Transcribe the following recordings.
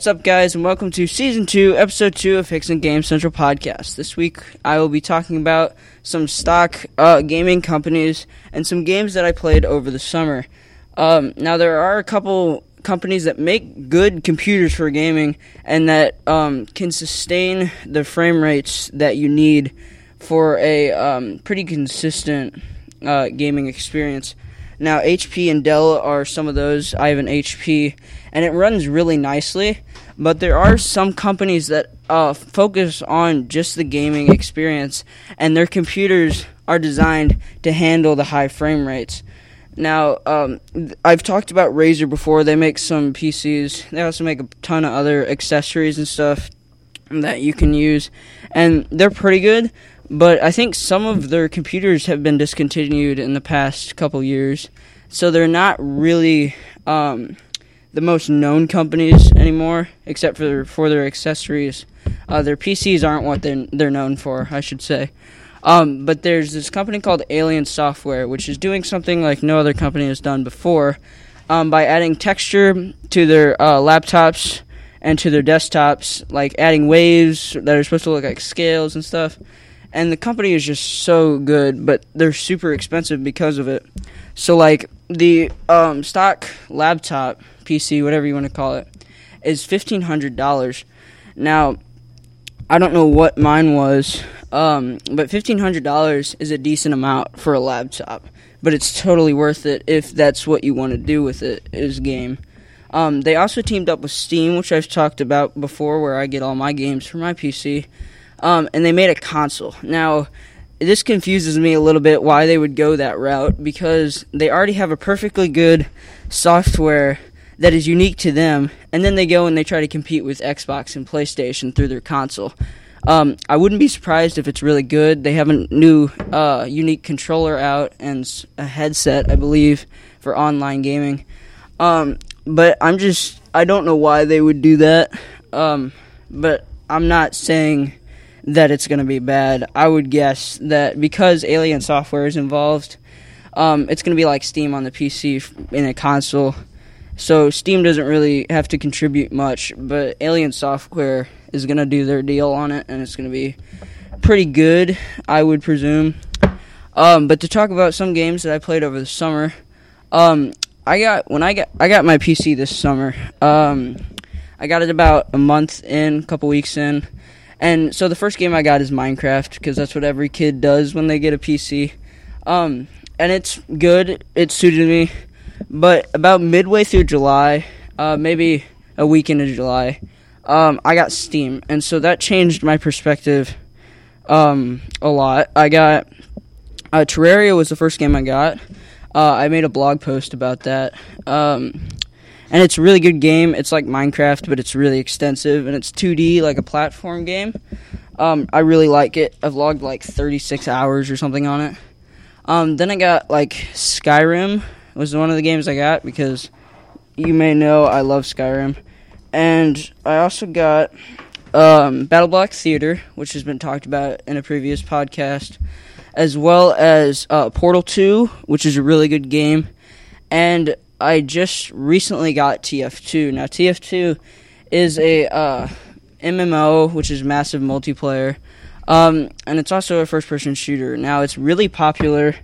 What's up, guys, and welcome to season two, episode two of Hicks and Game Central podcast. This week, I will be talking about some stock uh, gaming companies and some games that I played over the summer. Um, now, there are a couple companies that make good computers for gaming and that um, can sustain the frame rates that you need for a um, pretty consistent uh, gaming experience. Now, HP and Dell are some of those. I have an HP, and it runs really nicely. But there are some companies that uh, focus on just the gaming experience, and their computers are designed to handle the high frame rates. Now, um, I've talked about Razer before. They make some PCs. They also make a ton of other accessories and stuff that you can use, and they're pretty good. But I think some of their computers have been discontinued in the past couple years, so they're not really um, the most known companies anymore, except for for their accessories. Uh, their PCs aren't what they're they're known for, I should say. Um, but there's this company called Alien Software, which is doing something like no other company has done before, um, by adding texture to their uh, laptops and to their desktops, like adding waves that are supposed to look like scales and stuff. And the company is just so good, but they're super expensive because of it. So, like the um, stock laptop PC, whatever you want to call it, is fifteen hundred dollars. Now, I don't know what mine was, um, but fifteen hundred dollars is a decent amount for a laptop. But it's totally worth it if that's what you want to do with it. Is game. Um, they also teamed up with Steam, which I've talked about before, where I get all my games for my PC. Um, and they made a console. Now, this confuses me a little bit why they would go that route because they already have a perfectly good software that is unique to them, and then they go and they try to compete with Xbox and PlayStation through their console. Um, I wouldn't be surprised if it's really good. They have a new uh, unique controller out and a headset, I believe, for online gaming. Um, but I'm just, I don't know why they would do that. Um, but I'm not saying that it's going to be bad. I would guess that because Alien Software is involved, um, it's going to be like Steam on the PC in a console. So Steam doesn't really have to contribute much, but Alien Software is going to do their deal on it, and it's going to be pretty good, I would presume. Um, but to talk about some games that I played over the summer, um, I got when I got I got my PC this summer. Um, I got it about a month in, a couple weeks in. And so the first game I got is Minecraft because that's what every kid does when they get a PC. Um, and it's good. It suited me. But about midway through July, uh, maybe a week into July, um, I got Steam, and so that changed my perspective um, a lot. I got uh, Terraria was the first game I got. Uh, I made a blog post about that. Um, and it's a really good game. It's like Minecraft, but it's really extensive, and it's 2D, like a platform game. Um, I really like it. I've logged like 36 hours or something on it. Um, then I got like Skyrim was one of the games I got because you may know I love Skyrim, and I also got um, BattleBlock Theater, which has been talked about in a previous podcast, as well as uh, Portal 2, which is a really good game, and I just recently got TF2. Now, TF2 is a uh, MMO, which is massive multiplayer, um, and it's also a first person shooter. Now, it's really popular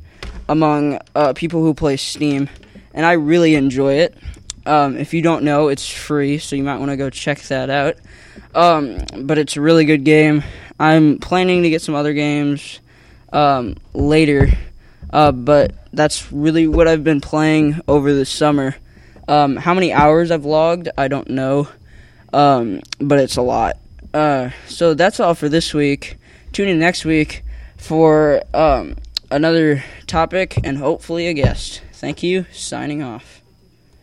among uh, people who play Steam, and I really enjoy it. Um, if you don't know, it's free, so you might want to go check that out. Um, but it's a really good game. I'm planning to get some other games um, later uh, but that's really what I've been playing over the summer. Um, how many hours I've logged, I don't know, um, but it's a lot. Uh, so that's all for this week. Tune in next week for um, another topic and hopefully a guest. Thank you. Signing off.